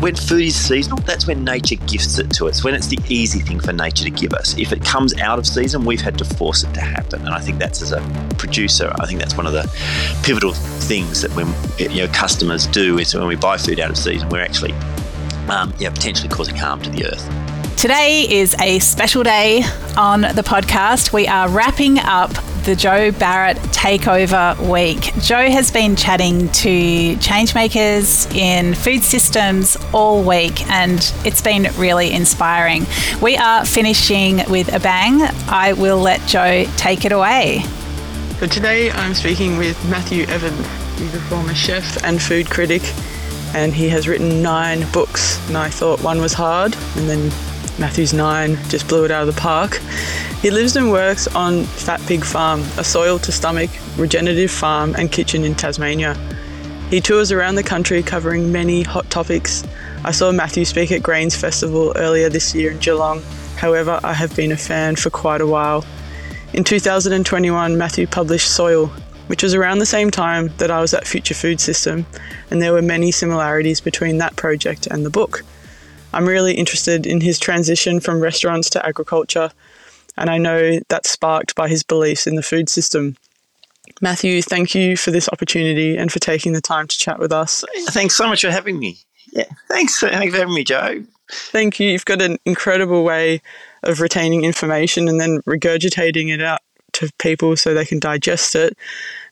when food is seasonal, that's when nature gifts it to us, when it's the easy thing for nature to give us. If it comes out of season, we've had to force it to happen. And I think that's as a producer, I think that's one of the pivotal things that when you know customers do is when we buy food out of season, we're actually um, yeah, potentially causing harm to the earth. Today is a special day on the podcast. We are wrapping up the Jo Barrett Takeover Week. Jo has been chatting to changemakers in food systems all week, and it's been really inspiring. We are finishing with a bang. I will let Jo take it away. So today I'm speaking with Matthew Evans. He's a former chef and food critic, and he has written nine books. And I thought one was hard, and then Matthew's nine just blew it out of the park. He lives and works on Fat Pig Farm, a soil to stomach regenerative farm and kitchen in Tasmania. He tours around the country covering many hot topics. I saw Matthew speak at Grains Festival earlier this year in Geelong. However, I have been a fan for quite a while. In 2021, Matthew published Soil, which was around the same time that I was at Future Food System, and there were many similarities between that project and the book. I'm really interested in his transition from restaurants to agriculture, and I know that's sparked by his beliefs in the food system. Matthew, thank you for this opportunity and for taking the time to chat with us. Thanks so much for having me. Yeah, thanks, thanks for having me, Jo. Thank you. You've got an incredible way of retaining information and then regurgitating it out to people so they can digest it.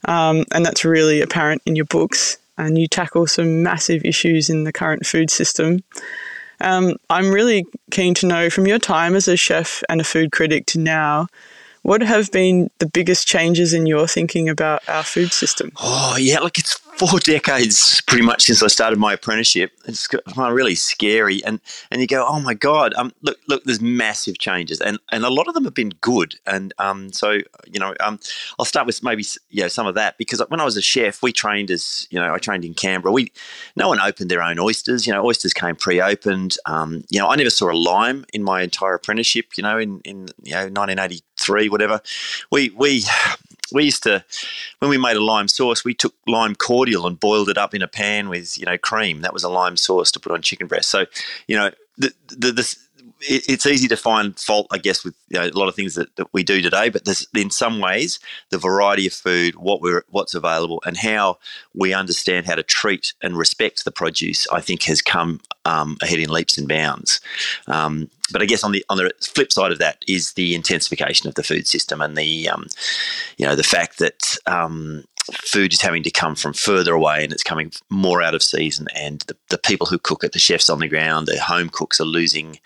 Um, and that's really apparent in your books. And you tackle some massive issues in the current food system. Um, I'm really keen to know from your time as a chef and a food critic to now, what have been the biggest changes in your thinking about our food system? Oh, yeah, look, it's four decades pretty much since I started my apprenticeship. It's really scary, and and you go, oh my god, um, look, look, there's massive changes, and and a lot of them have been good, and um, so you know, um, I'll start with maybe you know some of that because when I was a chef, we trained as you know, I trained in Canberra. We no one opened their own oysters. You know, oysters came pre-opened. Um, you know, I never saw a lime in my entire apprenticeship. You know, in in you know 1983, whatever. We we we used to when we made a lime sauce we took lime cordial and boiled it up in a pan with you know cream that was a lime sauce to put on chicken breast so you know the, the, this it's easy to find fault, I guess, with you know, a lot of things that, that we do today. But in some ways, the variety of food, what we're, what's available, and how we understand how to treat and respect the produce, I think, has come um, ahead in leaps and bounds. Um, but I guess on the on the flip side of that is the intensification of the food system and the um, you know the fact that um, food is having to come from further away and it's coming more out of season and the, the people who cook it the chefs on the ground the home cooks are losing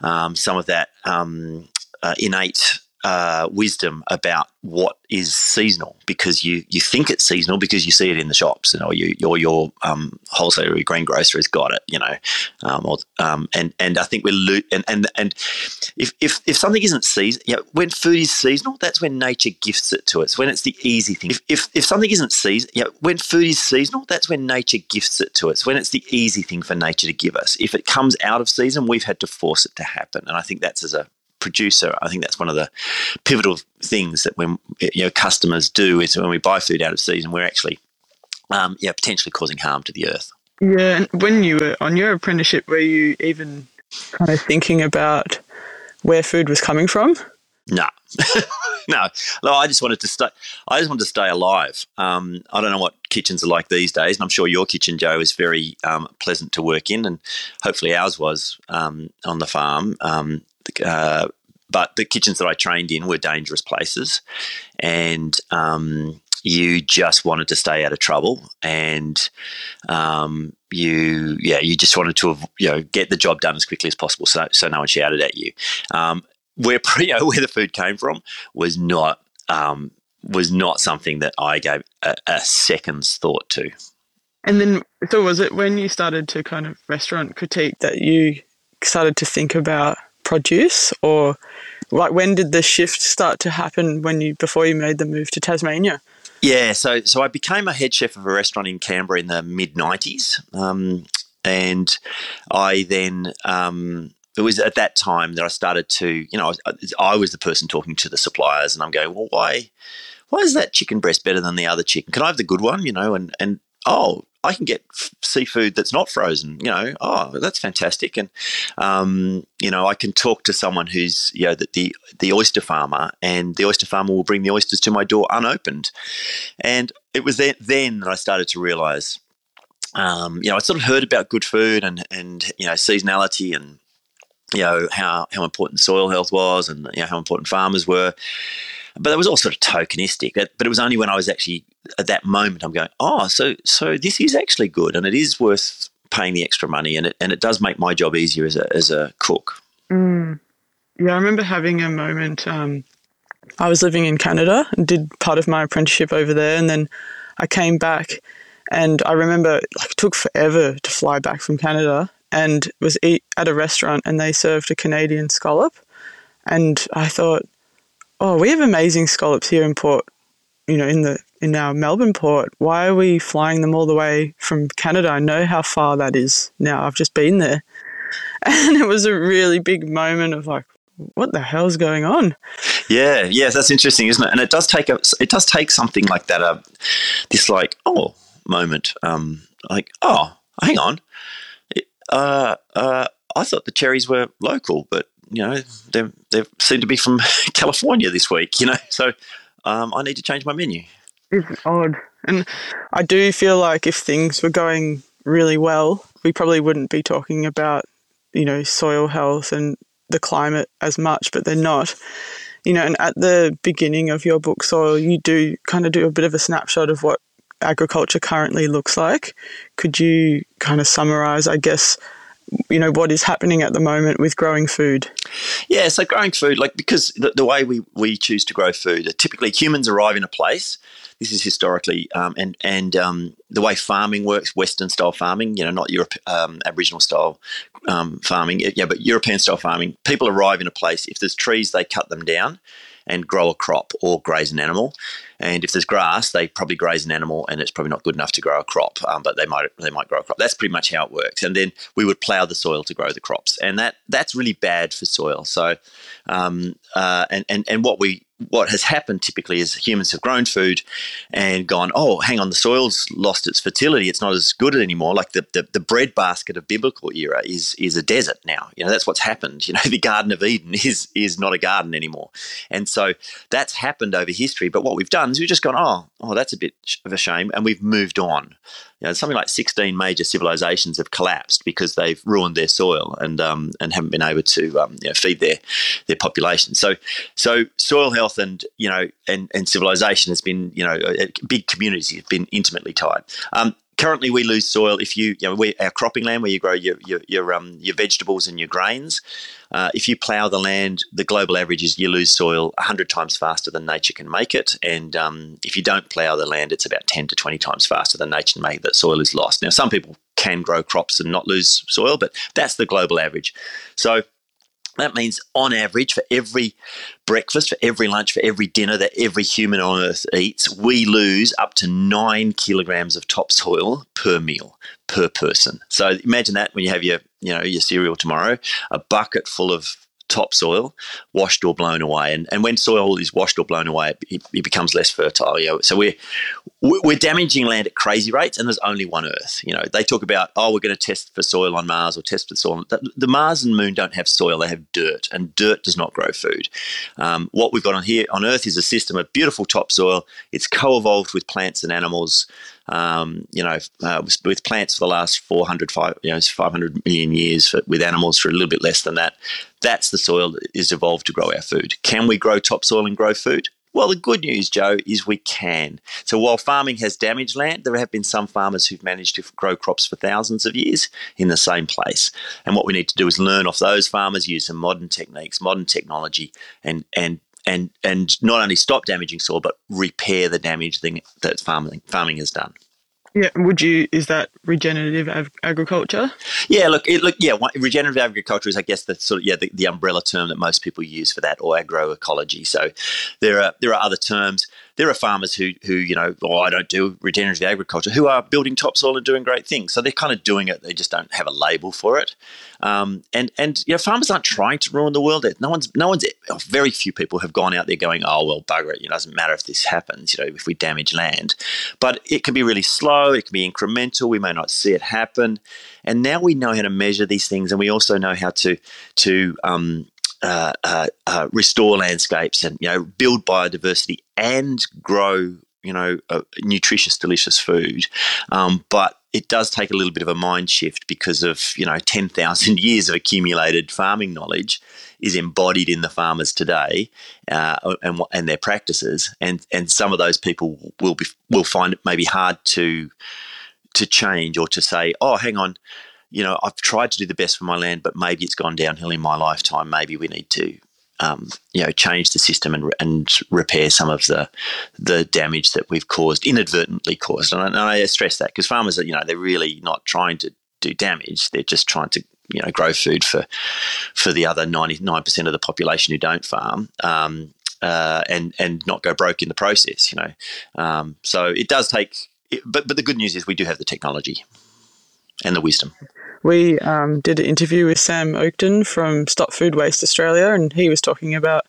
um, some of that um, uh, innate uh, wisdom about what is seasonal because you you think it's seasonal because you see it in the shops, you know, you, your your um, wholesaler, or your greengrocer has got it, you know, um, or, um, and and I think we're lo- and and and if if if something isn't seasonal, you know, when food is seasonal, that's when nature gifts it to us. When it's the easy thing. If if, if something isn't seasonal, you know, when food is seasonal, that's when nature gifts it to us. When it's the easy thing for nature to give us. If it comes out of season, we've had to force it to happen, and I think that's as a producer, I think that's one of the pivotal things that when you know customers do is when we buy food out of season, we're actually um, yeah potentially causing harm to the earth. Yeah, and when you were on your apprenticeship, were you even kind of thinking about where food was coming from? No, no, no. I just wanted to stay. I just wanted to stay alive. Um, I don't know what kitchens are like these days, and I'm sure your kitchen, Jo, is very um, pleasant to work in, and hopefully ours was um, on the farm. Um, uh, but the kitchens that I trained in were dangerous places, and um, you just wanted to stay out of trouble, and um, you yeah you just wanted to you know get the job done as quickly as possible, so so no one shouted at you. Um, where you know, where the food came from was not um, was not something that I gave a, a second's thought to. And then, so was it when you started to kind of restaurant critique that you started to think about produce or like when did the shift start to happen when you before you made the move to Tasmania? Yeah, so so I became a head chef of a restaurant in Canberra in the mid '90s, um, and I then um, it was at that time that I started to you know I, I was the person talking to the suppliers, and I'm going, well, why why is that chicken breast better than the other chicken? Can I have the good one? You know, and and oh I can get f- seafood that's not frozen. You know, oh, that's fantastic. And um, you know, I can talk to someone who's you know the, the the oyster farmer, and the oyster farmer will bring the oysters to my door unopened. And it was then, then that I started to realise. Um, you know, I sort of heard about good food and and you know seasonality and you know how how important soil health was and you know how important farmers were but it was all sort of tokenistic. But it was only when I was actually at that moment I'm going, oh, so so this is actually good, and it is worth paying the extra money, and it and it does make my job easier as a as a cook. Mm. Yeah, I remember having a moment. Um, I was living in Canada and did part of my apprenticeship over there, and then I came back, and I remember like it took forever to fly back from Canada, and was eat at a restaurant, and they served a Canadian scallop, and I thought oh, we have amazing scallops here in Port, you know, in the in our Melbourne port. Why are we flying them all the way from Canada? I know how far that is now. I've just been there. And it was a really big moment of like, what the hell's going on? Yeah, yeah, that's interesting, isn't it? And it does take a, it does take something like that, uh, this like oh moment, um, like oh, hang on, uh, uh, I thought the cherries were local, but you know, they they seem to be from California this week. You know, so um, I need to change my menu. It's odd, and I do feel like if things were going really well, we probably wouldn't be talking about you know soil health and the climate as much, but they're not. You know, and at the beginning of your book, Soil, you do kind of do a bit of a snapshot of what agriculture currently looks like. Could you kind of summarize, I guess, you know what is happening at the moment with growing food yeah so growing food like because the, the way we, we choose to grow food typically humans arrive in a place this is historically um, and and um, the way farming works western style farming you know not europe um, aboriginal style um, farming yeah but european style farming people arrive in a place if there's trees they cut them down and grow a crop or graze an animal. And if there's grass, they probably graze an animal, and it's probably not good enough to grow a crop. Um, but they might they might grow a crop. That's pretty much how it works. And then we would plough the soil to grow the crops, and that that's really bad for soil. So, um, uh, and and and what we what has happened typically is humans have grown food and gone, oh, hang on, the soil's lost its fertility. It's not as good anymore. Like the, the, the bread basket of biblical era is is a desert now. You know, that's what's happened. You know, the Garden of Eden is is not a garden anymore. And so that's happened over history. But what we've done is we've just gone, oh, oh, that's a bit of a shame. And we've moved on you know, something like 16 major civilizations have collapsed because they've ruined their soil and um, and haven't been able to um, you know, feed their their population. So so soil health and you know and, and civilization has been you know big communities have been intimately tied. Um, currently we lose soil if you, you know, we, our cropping land where you grow your your your, um, your vegetables and your grains. Uh, if you plough the land, the global average is you lose soil 100 times faster than nature can make it. And um, if you don't plough the land, it's about 10 to 20 times faster than nature can make it, that soil is lost. Now, some people can grow crops and not lose soil, but that's the global average. So that means, on average, for every breakfast, for every lunch, for every dinner that every human on Earth eats, we lose up to nine kilograms of topsoil per meal per person. So imagine that when you have your, you know, your cereal tomorrow, a bucket full of topsoil washed or blown away. And, and when soil is washed or blown away, it, it becomes less fertile. You know? So we're, we're damaging land at crazy rates, and there's only one Earth. You know, they talk about, oh, we're going to test for soil on Mars or test for soil. The, the, Mars and Moon don't have soil; they have dirt, and dirt does not grow food. Um, what we've got on here on Earth is a system of beautiful topsoil. It's co-evolved with plants and animals um, you know, uh, with plants for the last 400, five, you know, 500 million years, for, with animals for a little bit less than that. That's the soil that is evolved to grow our food. Can we grow topsoil and grow food? Well, the good news, Jo, is we can. So while farming has damaged land, there have been some farmers who've managed to grow crops for thousands of years in the same place. And what we need to do is learn off those farmers, use some modern techniques, modern technology, and and and and not only stop damaging soil but repair the damage thing that farming farming has done. Yeah, would you? Is that regenerative ag- agriculture? Yeah, look, it, look, yeah, regenerative agriculture is, I guess, the sort of yeah the, the umbrella term that most people use for that, or agroecology. So there are there are other terms. There are farmers who who you know, oh, I don't do regenerative agriculture, who are building topsoil and doing great things. So they're kind of doing it. They just don't have a label for it. Um, and and you know, farmers aren't trying to ruin the world. No one's no one's very few people have gone out there going, oh well, bugger it. It doesn't matter if this happens. You know, if we damage land, but it can be really slow. It can be incremental. We may not see it happen. And now we know how to measure these things, and we also know how to to um, uh, uh, uh, restore landscapes and you know build biodiversity and grow you know nutritious, delicious food. Um, but it does take a little bit of a mind shift because of you know ten thousand years of accumulated farming knowledge is embodied in the farmers today uh, and and their practices, and and some of those people will be will find it maybe hard to to change or to say, oh, hang on, you know, I've tried to do the best for my land, but maybe it's gone downhill in my lifetime. Maybe we need to, um, you know, change the system and, and repair some of the the damage that we've caused, inadvertently caused. And I, and I stress that because farmers are, you know, they're really not trying to do damage. They're just trying to, you know, grow food for for the other ninety nine percent of the population who don't farm. Um, uh, and and not go broke in the process, you know. Um, so it does take but but the good news is we do have the technology and the wisdom. We um, did an interview with Sam Oakton from Stop Food Waste Australia, and he was talking about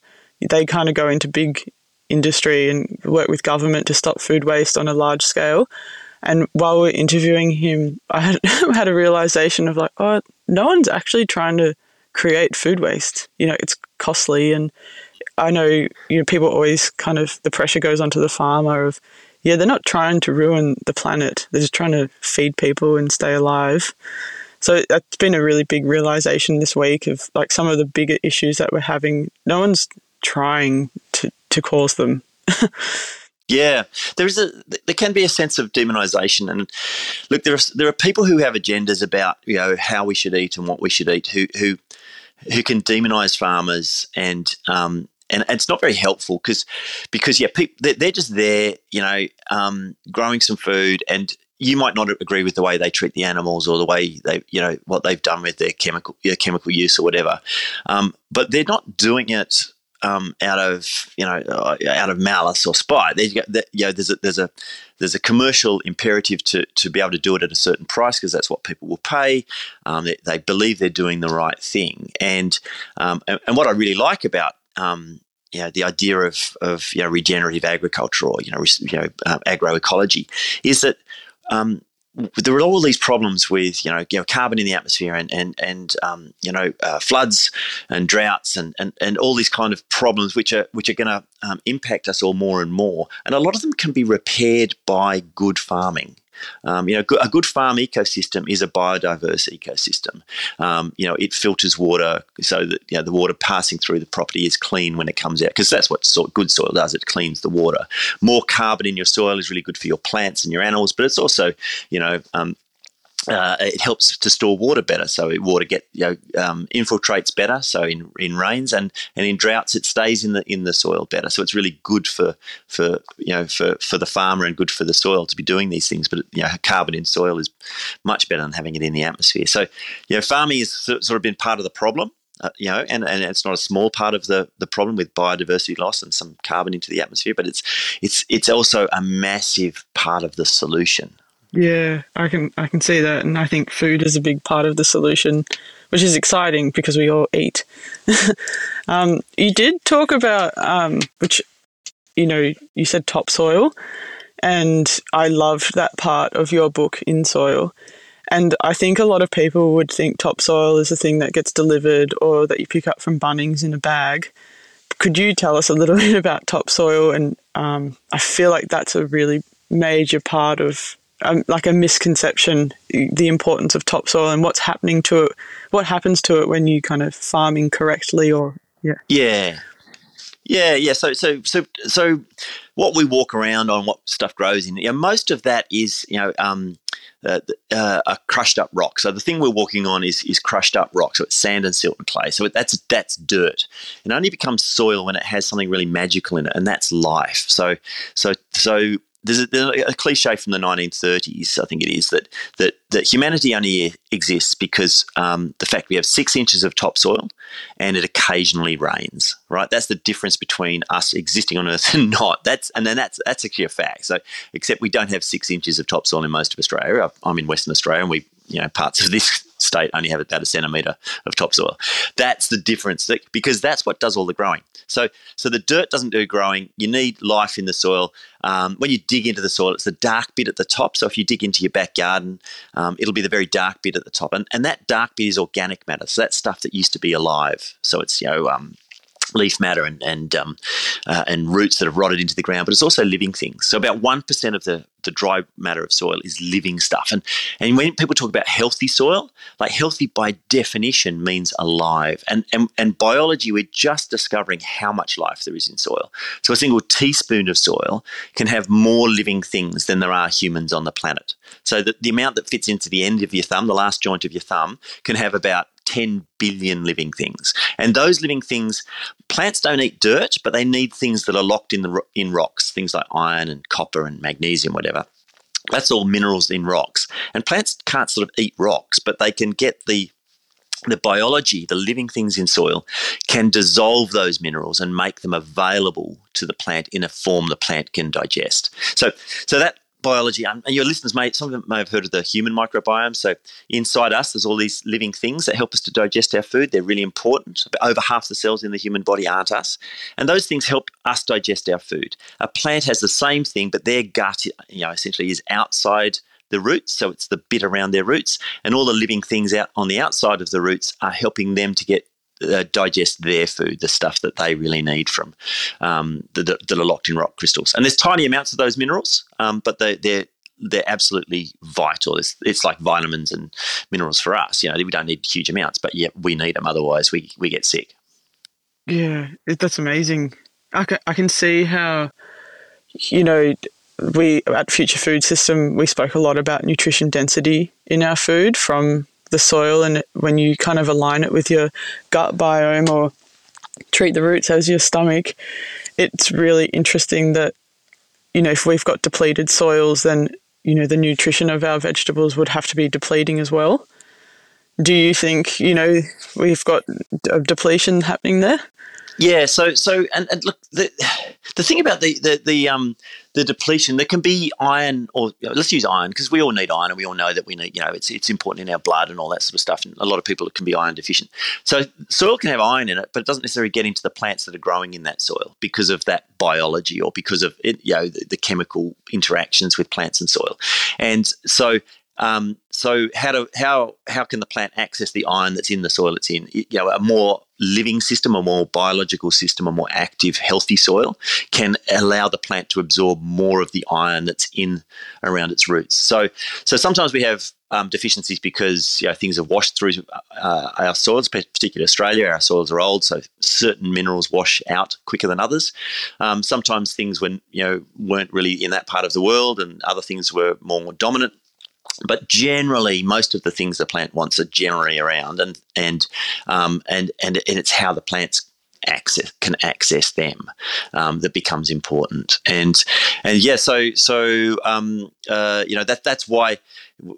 they kind of go into big industry and work with government to stop food waste on a large scale. And while we are interviewing him, I had, had a realization of like, oh, no one's actually trying to create food waste. You know, it's costly, and I know you know people always kind of the pressure goes onto the farmer of yeah, they're not trying to ruin the planet. They're just trying to feed people and stay alive. So that's been a really big realization this week of like some of the bigger issues that we're having. No one's trying to, to cause them. yeah, there is a there can be a sense of demonization, and look, there are there are people who have agendas about you know how we should eat and what we should eat who who who can demonize farmers and um, and it's not very helpful because because yeah people they're, they're just there you know um, growing some food and you might not agree with the way they treat the animals or the way they you know what they've done with their chemical their chemical use or whatever um, but they're not doing it um, out of you know uh, out of malice or spite. They, you know, there's a there's a there's a commercial imperative to to be able to do it at a certain price because that's what people will pay. Um, they, they, believe they're doing the right thing, and, um, and, and what I really like about um, you know, the idea of, of you know, regenerative agriculture or you know, you know uh, agroecology is that um, there are all these problems with you know, you know carbon in the atmosphere and and and um, you know uh, floods and droughts and, and and all these kind of problems which are which are going to um, impact us all more and more. And a lot of them can be repaired by good farming um, you know, a good farm ecosystem is a biodiverse ecosystem. Um, you know, it filters water so that you know, the water passing through the property is clean when it comes out because that's what so- good soil does. It cleans the water. More carbon in your soil is really good for your plants and your animals, but it's also, you know, um, uh, it helps to store water better. So water get you know um, infiltrates better. So in, in rains and, and in droughts, it stays in the in the soil better. So it's really good for for you know for, for the farmer and good for the soil to be doing these things. But you know carbon in soil is much better than having it in the atmosphere. So you know farming has sort of been part of the problem. Uh, you know, and, and it's not a small part of the, the problem with biodiversity loss and some carbon into the atmosphere, but it's it's it's also a massive part of the solution. Yeah, I can I can see that, and I think food is a big part of the solution, which is exciting because we all eat. um, you did talk about um, which, you know, you said topsoil, and I loved that part of your book in soil. And I think a lot of people would think topsoil is a thing that gets delivered or that you pick up from Bunnings in a bag. Could you tell us a little bit about topsoil? And um, I feel like that's a really major part of um, like a misconception the importance of topsoil and what's happening to it what happens to it when you kind of farm incorrectly or yeah yeah yeah yeah so so so so what we walk around on what stuff grows in know, most of that is you know um, uh, uh, a crushed up rock. So the thing we're walking on is is crushed up rock. So it's sand and silt and clay. So that's that's dirt. It only becomes soil when it has something really magical in it, and that's life. So so so there's a, a, cliche from the 1930s, I think it is, that that, that humanity only exists because um, the fact we have six inches of topsoil and it occasionally rains. Right, that's the difference between us existing on Earth and not. That's and then that's that's actually a fact. So, except we don't have six inches of topsoil in most of Australia. I'm in Western Australia, and we you know parts of this state only have about a centimetre of topsoil. That's the difference because that's what does all the growing. So, so the dirt doesn't do growing. You need life in the soil. Um, when you dig into the soil, it's the dark bit at the top. So if you dig into your back garden, um, it'll be the very dark bit at the top, and and that dark bit is organic matter. So that's stuff that used to be alive. So it's you know um, leaf matter and and um, uh, and roots that have rotted into the ground, but it's also living things. So about one percent of the the dry matter of soil is living stuff. And and when people talk about healthy soil, like healthy by definition means alive. And and and biology, we're just discovering how much life there is in soil. So a single teaspoon of soil can have more living things than there are humans on the planet. So the, the amount that fits into the end of your thumb, the last joint of your thumb, can have about 10 billion living things. And those living things, plants don't eat dirt, but they need things that are locked in the in rocks, things like iron and copper and magnesium, whatever. That's all minerals in rocks. And plants can't sort of eat rocks, but they can get the the biology, the living things in soil, can dissolve those minerals and make them available to the plant in a form the plant can digest. So, so that biology, and your listeners may some of them may have heard of the human microbiome. So inside us, there's all these living things that help us to digest our food. They're really important. Over half the cells in the human body aren't us, and those things help us digest our food. A plant has the same thing, but their gut, you know, essentially is outside the roots, so it's the bit around their roots, and all the living things out on the outside of the roots are helping them to get uh, digest their food, the stuff that they really need from um, that, that, are locked in rock crystals. And there's tiny amounts of those minerals, um, but they, they're they're absolutely vital. It's, it's like vitamins and minerals for us. You know, we don't need huge amounts, but yet we need them. Otherwise, we we get sick. Yeah, that's amazing. I can, I can see how, you know, we at Future Food System we spoke a lot about nutrition density in our food from the soil and when you kind of align it with your gut biome or treat the roots as your stomach, it's really interesting that, you know, if we've got depleted soils, then, you know, the nutrition of our vegetables would have to be depleting as well. Do you think, you know, we've got a depletion happening there? Yeah. So so and, and look the the thing about the the the um the depletion there can be iron or you know, let's use iron because we all need iron and we all know that we need you know it's it's important in our blood and all that sort of stuff and a lot of people can be iron deficient. So soil can have iron in it, but it doesn't necessarily get into the plants that are growing in that soil because of that biology or because of it you know the, the chemical interactions with plants and soil. And so um, so how do how how can the plant access the iron that's in the soil it's in? You know, a more living system, a more biological system, a more active, healthy soil can allow the plant to absorb more of the iron that's in around its roots. So so sometimes we have um, deficiencies because you know, things have washed through uh, our soils, particularly Australia. Our soils are old, so certain minerals wash out quicker than others. Um, sometimes things when you know weren't really in that part of the world, and other things were more dominant but generally, most of the things the plant wants are generally around, and and um, and and and it's how the plants access can access them um, that becomes important. And and yeah, so so um, uh, you know that that's why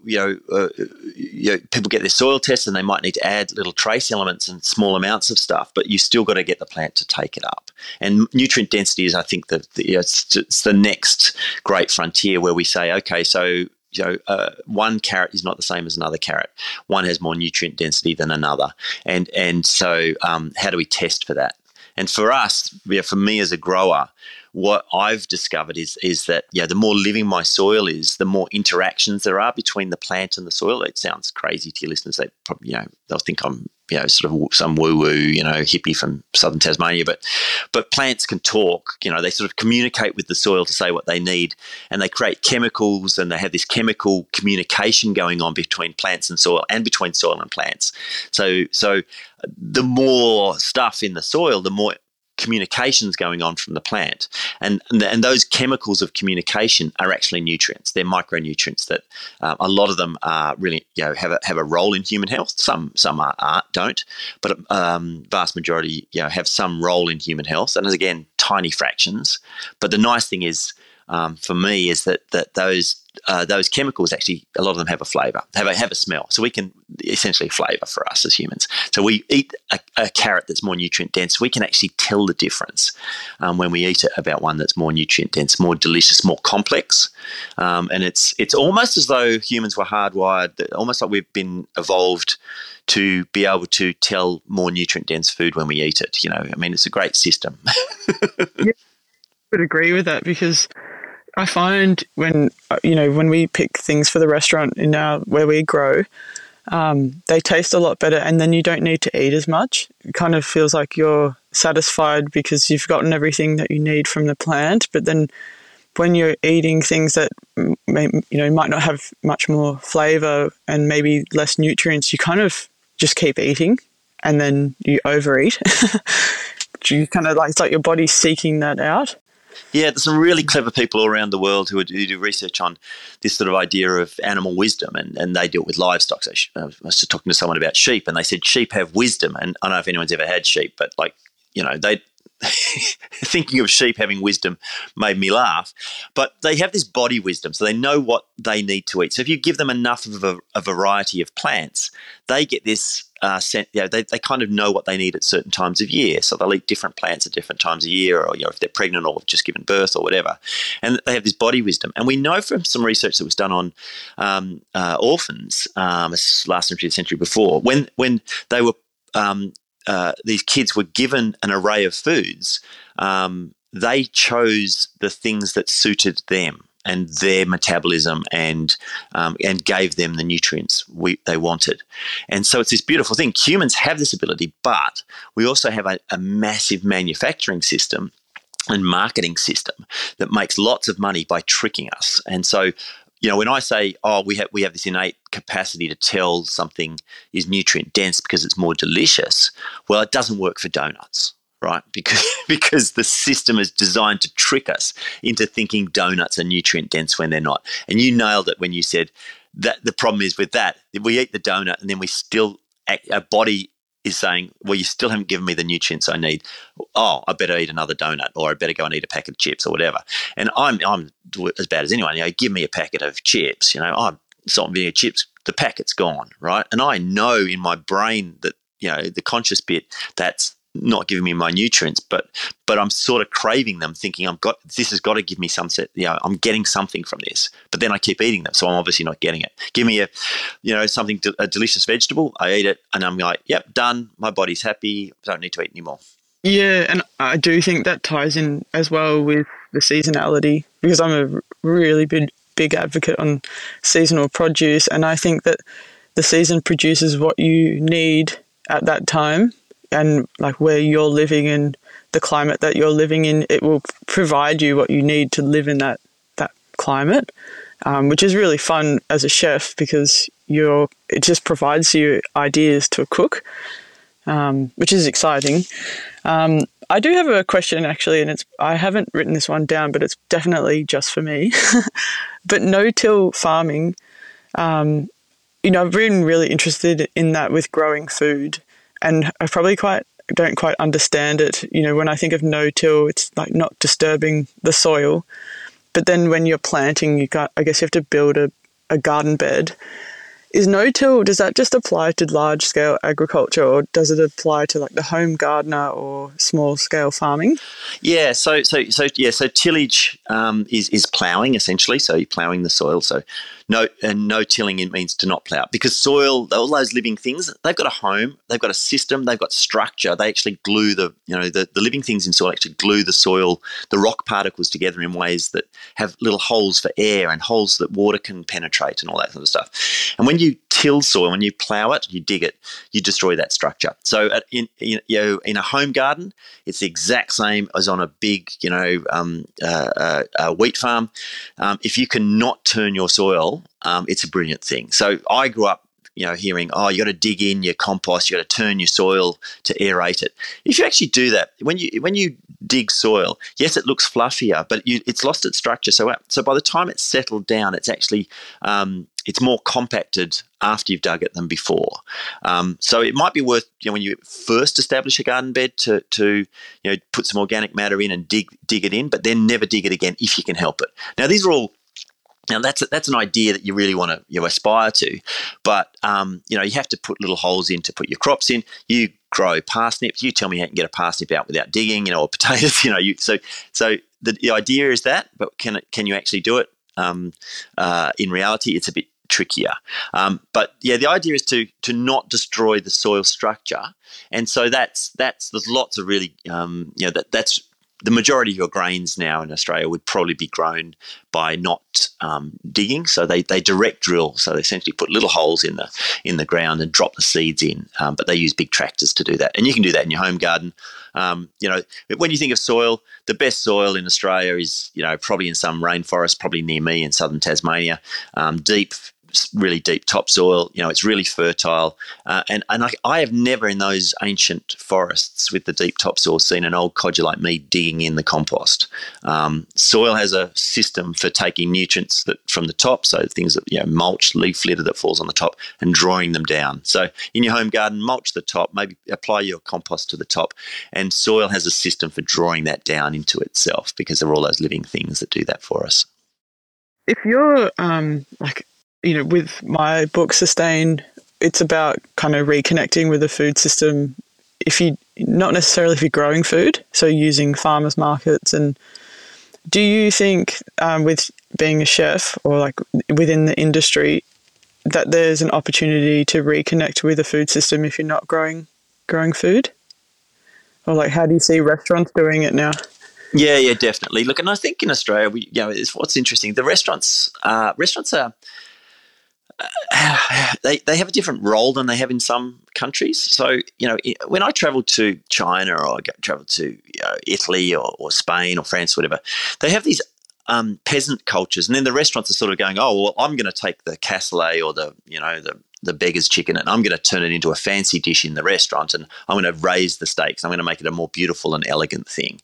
you know, uh, you know, people get their soil tests and they might need to add little trace elements and small amounts of stuff, but you still got to get the plant to take it up. And nutrient density is, I think, the, the you know, it's, it's the next great frontier where we say, okay, so you know, uh, one carrot is not the same as another carrot. One has more nutrient density than another, and and so um, how do we test for that? And for us, for me as a grower, what I've discovered is is that yeah, the more living my soil is, the more interactions there are between the plant and the soil. It sounds crazy to your listeners. They probably you know they'll think I'm you know sort of some woo woo you know hippie from southern Tasmania, but but plants can talk. You know they sort of communicate with the soil to say what they need, and they create chemicals, and they have this chemical communication going on between plants and soil, and between soil and plants. So so uh, the more stuff in the soil, the more communications going on from the plant. And, and, those chemicals of communication are actually nutrients. They're micronutrients that um, a lot of them are really, you know, have a, have a role in human health. Some, some are, are don't, but um, vast majority, you know, have some role in human health. And again, tiny fractions. But the nice thing is, um, for me is that that those uh, those chemicals actually a lot of them have a flavor, have a have a smell. So we can essentially flavor for us as humans. So we eat a, a carrot that's more nutrient dense. We can actually tell the difference um, when we eat it about one that's more nutrient dense, more delicious, more complex. Um, and it's it's almost as though humans were hardwired, almost like we've been evolved to be able to tell more nutrient dense food when we eat it. You know, I mean, it's a great system. yeah, I would agree with that because I find when uh, you know when we pick things for the restaurant in our where we grow, um, they taste a lot better, and then you don't need to eat as much. It kind of feels like you're satisfied because you've gotten everything that you need from the plant. But then when you're eating things that may, you know might not have much more flavor and maybe less nutrients, you kind of just keep eating, and then you overeat. you kind of like it's like your body's seeking that out. Yeah, there's some really clever people all around the world who, do research on this sort of idea of animal wisdom, and, and they deal with livestock. So uh, I was just talking to someone about sheep, and they said sheep have wisdom. And I don't know if anyone's ever had sheep, but like, you know, they thinking of sheep having wisdom made me laugh. But they have this body wisdom, so they know what they need to eat. So if you give them enough of a, a variety of plants, they get this. Uh, sent, you know, they, they kind of know what they need at certain times of year. So they'll eat different plants at different times of year, or you know, if they're pregnant or just given birth or whatever. And they have this body wisdom. And we know from some research that was done on um, uh, orphans um, last century, the century before, when when they were um, uh, these kids were given an array of foods, um, they chose the things that suited them and their metabolism and um, and gave them the nutrients we, they wanted. And so it's this beautiful thing. Humans have this ability, but we also have a, a massive manufacturing system and marketing system that makes lots of money by tricking us. And so you know, when I say, oh, we have we have this innate capacity to tell something is nutrient dense because it's more delicious, well, it doesn't work for donuts, right? Because because the system is designed to trick us into thinking donuts are nutrient dense when they're not. And you nailed it when you said that the problem is with that we eat the donut and then we still our body is saying, well, you still haven't given me the nutrients I need. Oh, I better eat another donut, or I better go and eat a packet of chips, or whatever. And I'm I'm as bad as anyone. You know, give me a packet of chips. You know, I'm salt and vinegar chips. The packet's gone, right? And I know in my brain that you know the conscious bit that's not giving me my nutrients, but but I'm sort of craving them, thinking I've got this has got to give me some set. You know, I'm getting something from this, but then I keep eating them, so I'm obviously not getting it. Give me a, you know, something a delicious vegetable. I eat it, and I'm like, yep, done. My body's happy. Don't need to eat anymore. Yeah, and I do think that ties in as well with the seasonality because I'm a really big big advocate on seasonal produce, and I think that the season produces what you need at that time and like where you're living and the climate that you're living in, it will provide you what you need to live in that that climate, um, which is really fun as a chef because you're it just provides you ideas to cook, um, which is exciting. Um, I do have a question actually, and it's I haven't written this one down, but it's definitely just for me. but no-till farming, um, you know, I've been really interested in that with growing food and I probably quite don't quite understand it. You know, when I think of no-till, it's like not disturbing the soil. But then when you're planting, you got I guess you have to build a, a garden bed. Is no-till does that just apply to large scale agriculture, or does it apply to like the home gardener or small scale farming? Yeah, so so so yeah, so tillage um, is is ploughing essentially. So you're ploughing the soil. So no and no tilling it means to not plough. Because soil all those living things they've got a home they've got a system they've got structure. They actually glue the you know the, the living things in soil actually glue the soil the rock particles together in ways that have little holes for air and holes that water can penetrate and all that sort of stuff. And when you till soil when you plough it you dig it you destroy that structure so in, in you know in a home garden it's the exact same as on a big you know um, uh, uh, uh, wheat farm um, if you cannot turn your soil um, it's a brilliant thing. So I grew up you know, hearing, oh, you got to dig in your compost, you got to turn your soil to aerate it. If you actually do that, when you when you dig soil, yes, it looks fluffier, but you, it's lost its structure. So so by the time it's settled down, it's actually um, it's more compacted after you've dug it than before. Um, so it might be worth you know when you first establish a garden bed to to you know put some organic matter in and dig dig it in, but then never dig it again if you can help it. Now these are all now that's that's an idea that you really want to you aspire to, but um, you know you have to put little holes in to put your crops in. You grow parsnips. You tell me how you can get a parsnip out without digging, you know, or potatoes. You know, you so so the, the idea is that, but can it, can you actually do it? Um, uh, in reality, it's a bit trickier. Um, but yeah, the idea is to to not destroy the soil structure, and so that's that's there's lots of really um, you know that that's the majority of your grains now in Australia would probably be grown by not um, digging. So they, they direct drill. So they essentially put little holes in the in the ground and drop the seeds in. Um, but they use big tractors to do that. And you can do that in your home garden. Um, you know, when you think of soil, the best soil in Australia is you know probably in some rainforest, probably near me in southern Tasmania, um, deep really deep topsoil. You know, it's really fertile. Uh, and and I, I, have never in those ancient forests with the deep topsoil seen an old codger like me digging in the compost. Um, soil has a system for taking nutrients that from the top, so things that you know mulch, leaf litter that falls on the top, and drawing them down. So in your home garden, mulch the top, maybe apply your compost to the top, and soil has a system for drawing that down into itself because there are all those living things that do that for us if you're um, like you know, with my book Sustain, it's about kind of reconnecting with the food system. If you not necessarily if you're growing food, so using farmers markets, and do you think um, with being a chef or like within the industry that there's an opportunity to reconnect with the food system if you're not growing growing food, or like how do you see restaurants doing it now? Yeah, yeah, definitely. Look, and I think in Australia, we you know, it's what's interesting. The restaurants, uh, restaurants are they, they have a different role than they have in some countries. So, you know, when I travel to China or I travel to you know, Italy or, or, Spain or France, whatever, they have these um, peasant cultures. And then the restaurants are sort of going, oh, well, I'm going to take the cassoulet or the, you know, the the beggar's chicken and I'm going to turn it into a fancy dish in the restaurant and I'm going to raise the stakes. I'm going to make it a more beautiful and elegant thing.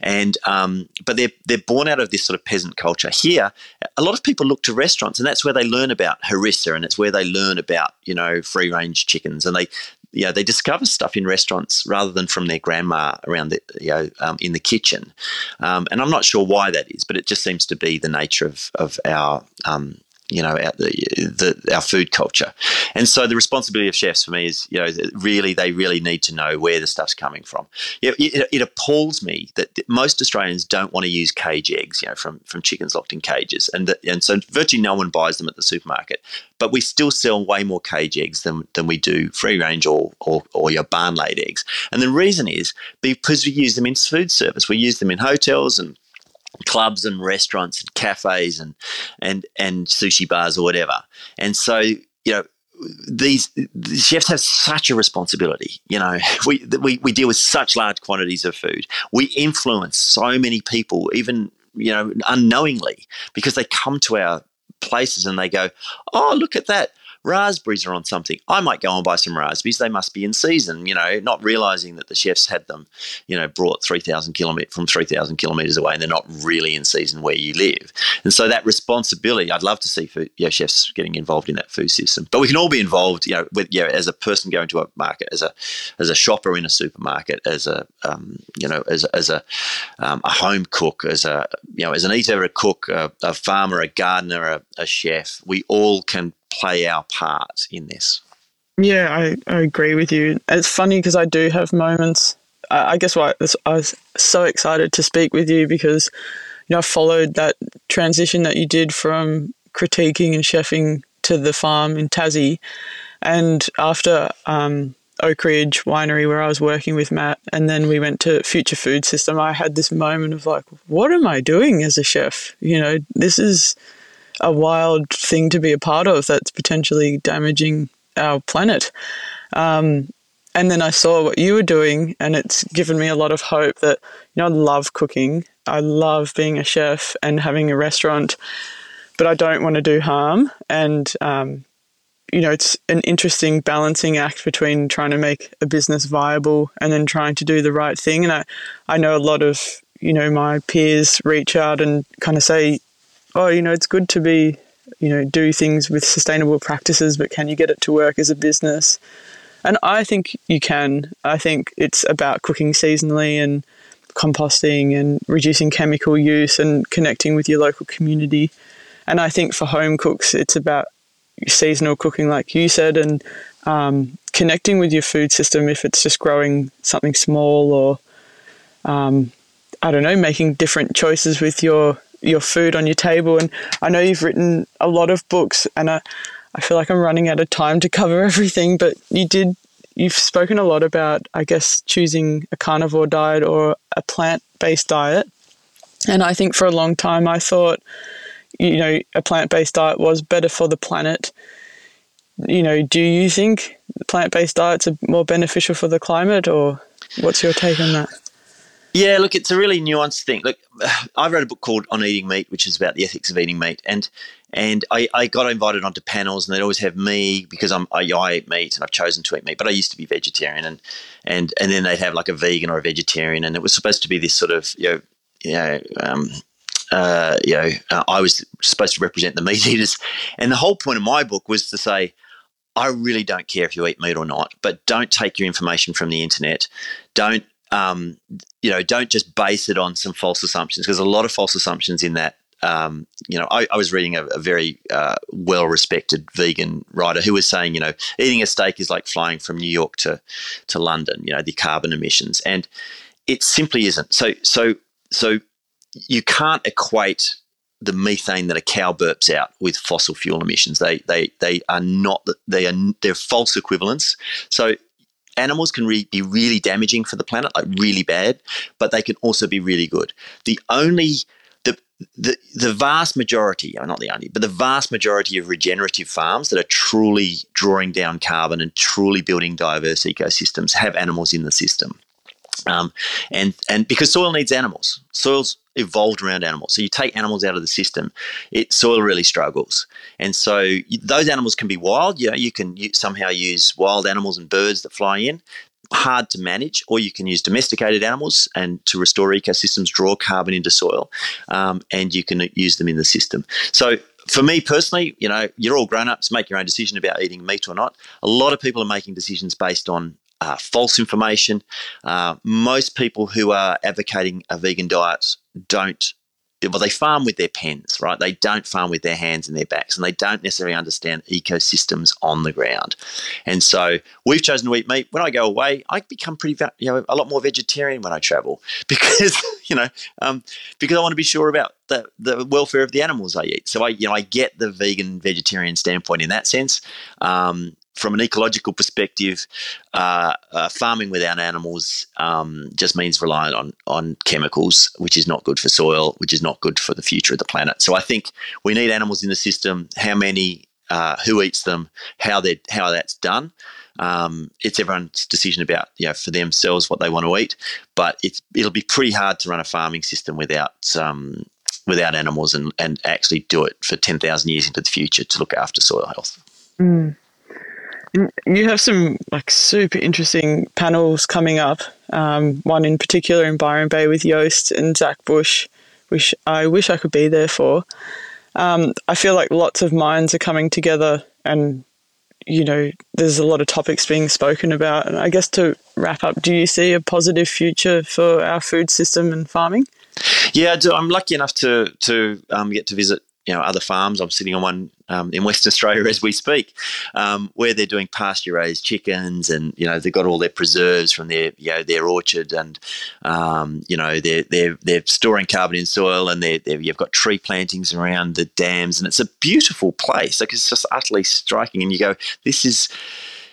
And um, but they're they're born out of this sort of peasant culture. Here, a lot of people look to restaurants and that's where they learn about harissa and it's where they learn about you know free range chickens and they you know, they discover stuff in restaurants rather than from their grandma around the, you know, um, in the kitchen. Um, and I'm not sure why that is, but it just seems to be the nature of, of our um, you know our, the, the, our food culture. And so the responsibility of chefs for me is you know really they really need to know where the stuff's coming from. You it, it, appalls me that most Australians don't want to use cage eggs you know from from chickens locked in cages. And that, and so virtually no one buys them at the supermarket but we still sell way more cage eggs than, than we do free range or, or, or your barn laid eggs. And the reason is because we use them in food service. We use them in hotels and clubs and restaurants and cafes and and and sushi bars or whatever. And so you know these the chefs have such a responsibility. You know, we, we we deal with such large quantities of food. We influence so many people, even you know, unknowingly, because they come to our places and they go, "Oh, look at that! Raspberries are on something. I might go and buy some raspberries. They must be in season, you know, not realizing that the chefs had them, you know, brought 3,000 kilometers from 3,000 kilometers away and they're not really in season where you live. And so that responsibility, I'd love to see food, you know, chefs getting involved in that food system. But we can all be involved, you know, with, you know, as a person going to a market, as a, as a shopper in a supermarket, as a, um, you know, as, as a, um, a home cook, as a, you know, as an eater, a cook, a, a farmer, a gardener, a, a chef. We all can play our part in this. Yeah, I, I agree with you. It's funny because I do have moments. I, I guess why I was so excited to speak with you because you know I followed that transition that you did from critiquing and chefing to the farm in Tassie, and after um, Oakridge Winery where I was working with Matt, and then we went to Future Food System. I had this moment of like, what am I doing as a chef? You know, this is a wild thing to be a part of that's potentially damaging our planet. Um, and then I saw what you were doing, and it's given me a lot of hope that, you know, I love cooking. I love being a chef and having a restaurant, but I don't want to do harm. And, um, you know, it's an interesting balancing act between trying to make a business viable and then trying to do the right thing. And I, I know a lot of, you know, my peers reach out and kind of say, oh, you know, it's good to be, you know, do things with sustainable practices, but can you get it to work as a business? And I think you can. I think it's about cooking seasonally and composting and reducing chemical use and connecting with your local community. And I think for home cooks, it's about seasonal cooking, like you said, and um, connecting with your food system if it's just growing something small or um, I don't know, making different choices with your your food on your table. And I know you've written a lot of books, and I I feel like I'm running out of time to cover everything, but you did. You've spoken a lot about, I guess, choosing a carnivore diet or a plant based diet. And I think for a long time I thought you know, a plant based diet was better for the planet. You know, do you think plant based diets are more beneficial for the climate, or what's your take on that? Yeah, look, it's a really nuanced thing. Look, I wrote a book called On Eating Meat, which is about the ethics of eating meat, and and I, I got invited onto panels, and they'd always have me because I'm I, I, eat meat and I've chosen to eat meat, but I used to be vegetarian, and and and then they'd have like a vegan or a vegetarian, and it was supposed to be this sort of you know you know um, uh, you know, uh, I was supposed to represent the meat eaters. And the whole point of my book was to say, I really don't care if you eat meat or not, but don't take your information from the internet. Don't, um, you know, don't just base it on some false assumptions because a lot of false assumptions in that. Um, you know, I, I, was reading a, a very uh, well-respected vegan writer who was saying, you know, eating a steak is like flying from New York to to London. You know, the carbon emissions, and it simply isn't. So, so, so you can't equate the methane that a cow burps out with fossil fuel emissions. They they they are not they are they're false equivalents. So animals can re- be really damaging for the planet, like really bad, but they can also be really good. The only the, the the vast majority, not the only, but the vast majority of regenerative farms that are truly drawing down carbon and truly building diverse ecosystems have animals in the system. Um, and and because soil needs animals, soil's evolved around animals. So you take animals out of the system, it soil really struggles. And so those animals can be wild. You know, you can somehow use wild animals and birds that fly in. Hard to manage, or you can use domesticated animals and to restore ecosystems, draw carbon into soil, um, and you can use them in the system. So for me personally, you know, you're all grown ups, make your own decision about eating meat or not. A lot of people are making decisions based on uh, false information. Uh, most people who are advocating a vegan diet don't. Well, they farm with their pens, right? They don't farm with their hands and their backs, and they don't necessarily understand ecosystems on the ground. And so we've chosen to eat meat. When I go away, I become pretty, you know, a lot more vegetarian when I travel because, you know, um, because I want to be sure about the, the welfare of the animals I eat. So I, you know, I get the vegan vegetarian standpoint in that sense. Um, from an ecological perspective, uh, uh, farming without animals um, just means relying on on chemicals, which is not good for soil, which is not good for the future of the planet. So I think we need animals in the system. How many? Uh, who eats them? How they how that's done? Um, it's everyone's decision about you know for themselves what they want to eat. But it's it'll be pretty hard to run a farming system without um, without animals and, and actually do it for 10,000 years into the future to look after soil health. Mm. You have some like super interesting panels coming up. Um, one in particular in Byron Bay with Joost and Zach Bush, which I wish I could be there for. Um, I feel like lots of minds are coming together, and you know, there's a lot of topics being spoken about. And I guess to wrap up, do you see a positive future for our food system and farming? Yeah, I'm lucky enough to to um, get to visit you know other farms. I'm sitting on one um, in Western Australia as we speak, um, where they're doing pasture raised chickens, and you know they've got all their preserves from their you know their orchard, and um, you know they're they're they're storing carbon in soil, and they're, they're, you've got tree plantings around the dams, and it's a beautiful place. Like it's just utterly striking, and you go, this is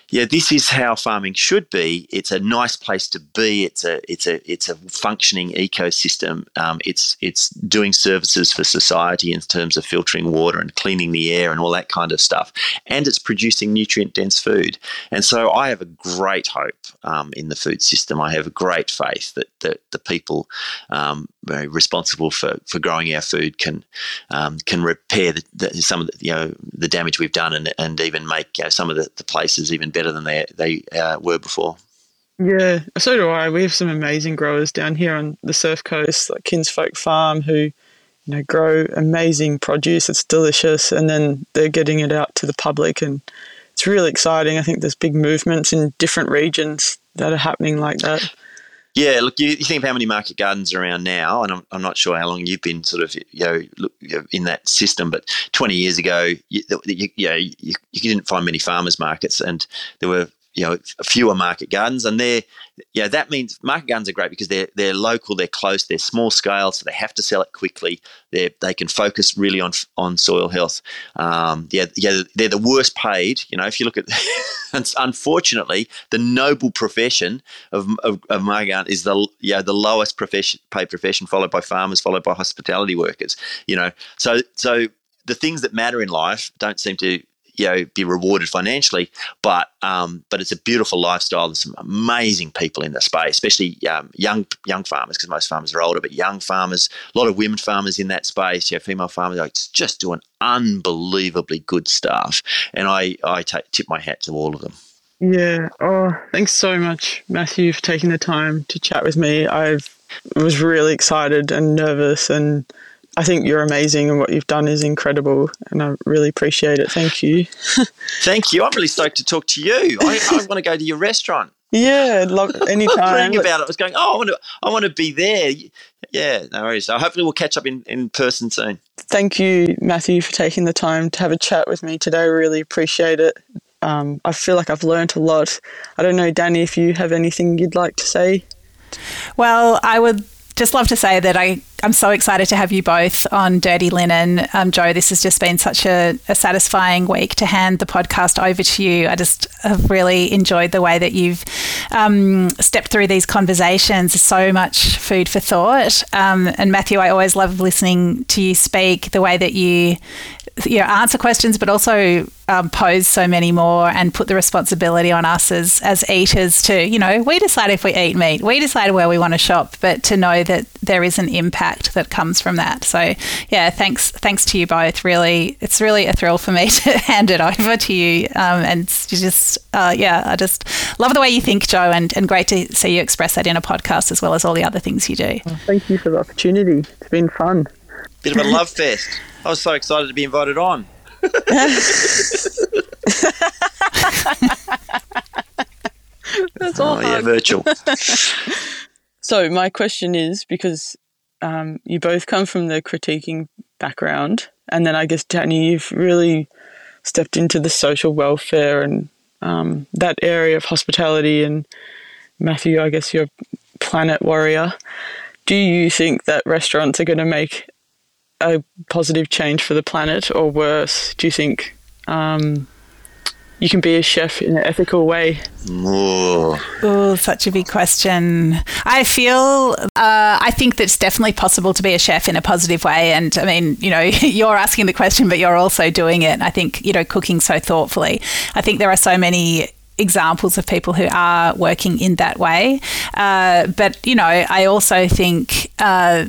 yeah, this is how farming should be. It's a nice place to be. It's a it's a it's a functioning ecosystem. Um, it's it's doing services for society in terms of filtering water and cleaning the air and all that kind of stuff. And it's producing nutrient dense food. And so I have a great hope um, in the food system. I have a great faith that, that the people um, responsible for, for growing our food can um, can repair the, the, some of the you know the damage we've done and, and even make you know, some of the, the places even better than they they uh, were before. Yeah, so do I. We have some amazing growers down here on the Surf Coast, like Kinsfolk Farm, who you know grow amazing produce. It's delicious, and then they're getting it out to the public, and it's really exciting. I think there's big movements in different regions that are happening like that. Yeah, look, you, you, think of how many market gardens are around now, and I'm, I'm not sure how long you've been sort of you know, in that system, but 20 years ago, you, you, you, know, you, you didn't find many farmers markets, and there were you know fewer market gardens, and they're yeah that means market gardens are great because they're they're local, they're close, they're small scale, so they have to sell it quickly. They they can focus really on on soil health. Um, yeah, yeah, they're the worst paid. You know, if you look at unfortunately the noble profession of, of, of market garden is the yeah the lowest profession paid profession, followed by farmers, followed by hospitality workers. You know, so so the things that matter in life don't seem to you know be rewarded financially, but um, but it's a beautiful lifestyle. There's some amazing people in the space, especially um, young young farmers because most farmers are older, but young farmers, a lot of women farmers in that space. Yeah, female farmers, like, just doing unbelievably good stuff, and I I t- tip my hat to all of them. Yeah. Oh, thanks so much, Matthew, for taking the time to chat with me. I was really excited and nervous and I think you're amazing and what you've done is incredible and I really appreciate it. Thank you. Thank you. I'm really stoked to talk to you. I, I want to go to your restaurant. Yeah, love anytime. I was reading about it. I was going, oh, I want to, I want to be there. Yeah, no worries. So hopefully we'll catch up in, in person soon. Thank you, Matthew, for taking the time to have a chat with me today. I really appreciate it. Um, I feel like I've learned a lot. I don't know, Dani, if you have anything you'd like to say. Well, I would just love to say that I, I'm so excited to have you both on Dirty Linen. Um, Jo, this has just been such a, a, satisfying week to hand the podcast over to you. I just have really enjoyed the way that you've um, stepped through these conversations. So much food for thought. Um, and Matthew, I always love listening to you speak, the way that you you know, answer questions, but also um, pose so many more and put the responsibility on us as as eaters to you know we decide if we eat meat, we decide where we want to shop, but to know that there is an impact that comes from that. So yeah, thanks thanks to you both. Really, it's really a thrill for me to hand it over to you, um, and just uh, yeah, I just love the way you think, Jo, and and great to see you express that in a podcast as well as all the other things you do. Well, thank you for the opportunity. It's been fun. Bit of a love fest. I was so excited to be invited on. That's all. Oh, yeah, virtual. so, my question is because um, you both come from the critiquing background, and then I guess, Dani, you've really stepped into the social welfare and um, that area of hospitality, and Matthew, I guess you're planet warrior. Do you think that restaurants are going to make a positive change for the planet or worse? Do you think um, you can be a chef in an ethical way? Oh, such a big question. I feel, uh, I think that it's definitely possible to be a chef in a positive way. And I mean, you know, you're asking the question, but you're also doing it. I think, you know, cooking so thoughtfully. I think there are so many examples of people who are working in that way. Uh, but, you know, I also think uh,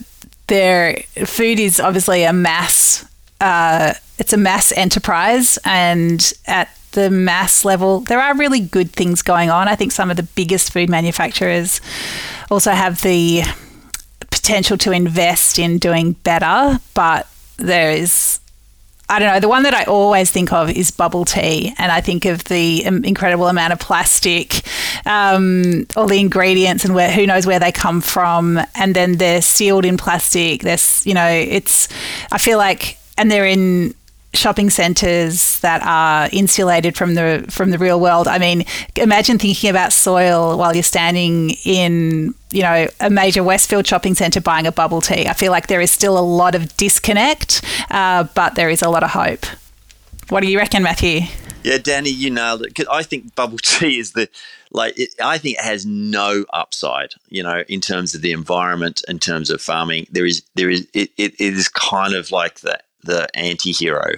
there food is obviously a mass uh, it's a mass enterprise and at the mass level there are really good things going on. I think some of the biggest food manufacturers also have the potential to invest in doing better but there is I don't know. The one that I always think of is bubble tea, and I think of the incredible amount of plastic, um, all the ingredients, and where who knows where they come from, and then they're sealed in plastic. There's, you know, it's. I feel like, and they're in shopping centres that are insulated from the from the real world. I mean, imagine thinking about soil while you're standing in you know a major Westfield shopping centre buying a bubble tea. I feel like there is still a lot of disconnect, uh, but there is a lot of hope. What do you reckon, Matthew? Yeah, Dani, you nailed it. Cause I think bubble tea is the like. It, I think it has no upside. You know, in terms of the environment, in terms of farming, there is there is it, it, is kind of like the the anti-hero.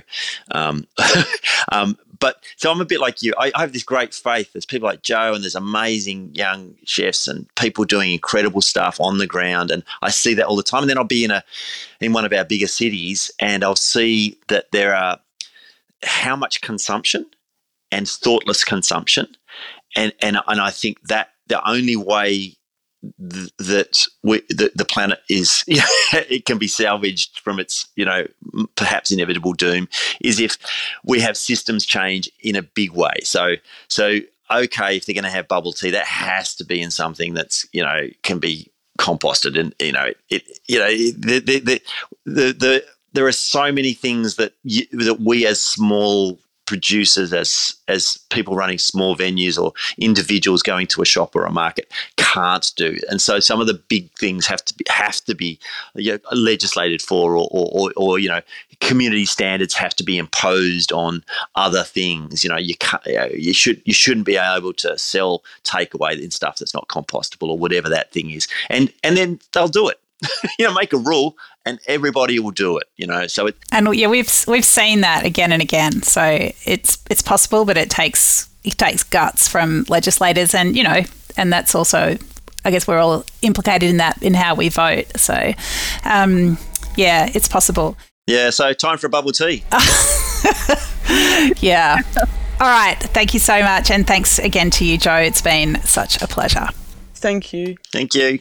Um, um, but so I'm a bit like you. I, I, have this great faith. There's people like Jo, and there's amazing young chefs and people doing incredible stuff on the ground, and I see that all the time. And then I'll be in a in one of our bigger cities, and I'll see that there are how much consumption and thoughtless consumption, and and and I think that the only way th- that we, the, the planet is it can be salvaged from its you know perhaps inevitable doom is if we have systems change in a big way. So so okay, if they're going to have bubble tea, that has to be in something that's you know can be composted and you know it you know the the the, the, the there are so many things that you, that we as small producers as as people running small venues or individuals going to a shop or a market can't do. And so some of the big things have to be have to be you know, legislated for, or, or, or, you know community standards have to be imposed on other things. You know you can't you should you shouldn't be able to sell takeaway in stuff that's not compostable or whatever that thing is. And and then they'll do it. you know, make a rule and everybody will do it. You know, so it and yeah, we've we've seen that again and again. So it's it's possible, but it takes it takes guts from legislators, and you know, and that's also, I guess, we're all implicated in that in how we vote. So, um, yeah, it's possible. Yeah. So time for a bubble tea. yeah. All right. Thank you so much, and thanks again to you, Jo. It's been such a pleasure. Thank you. Thank you.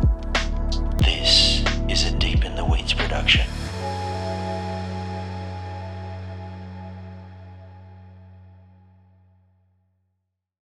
this.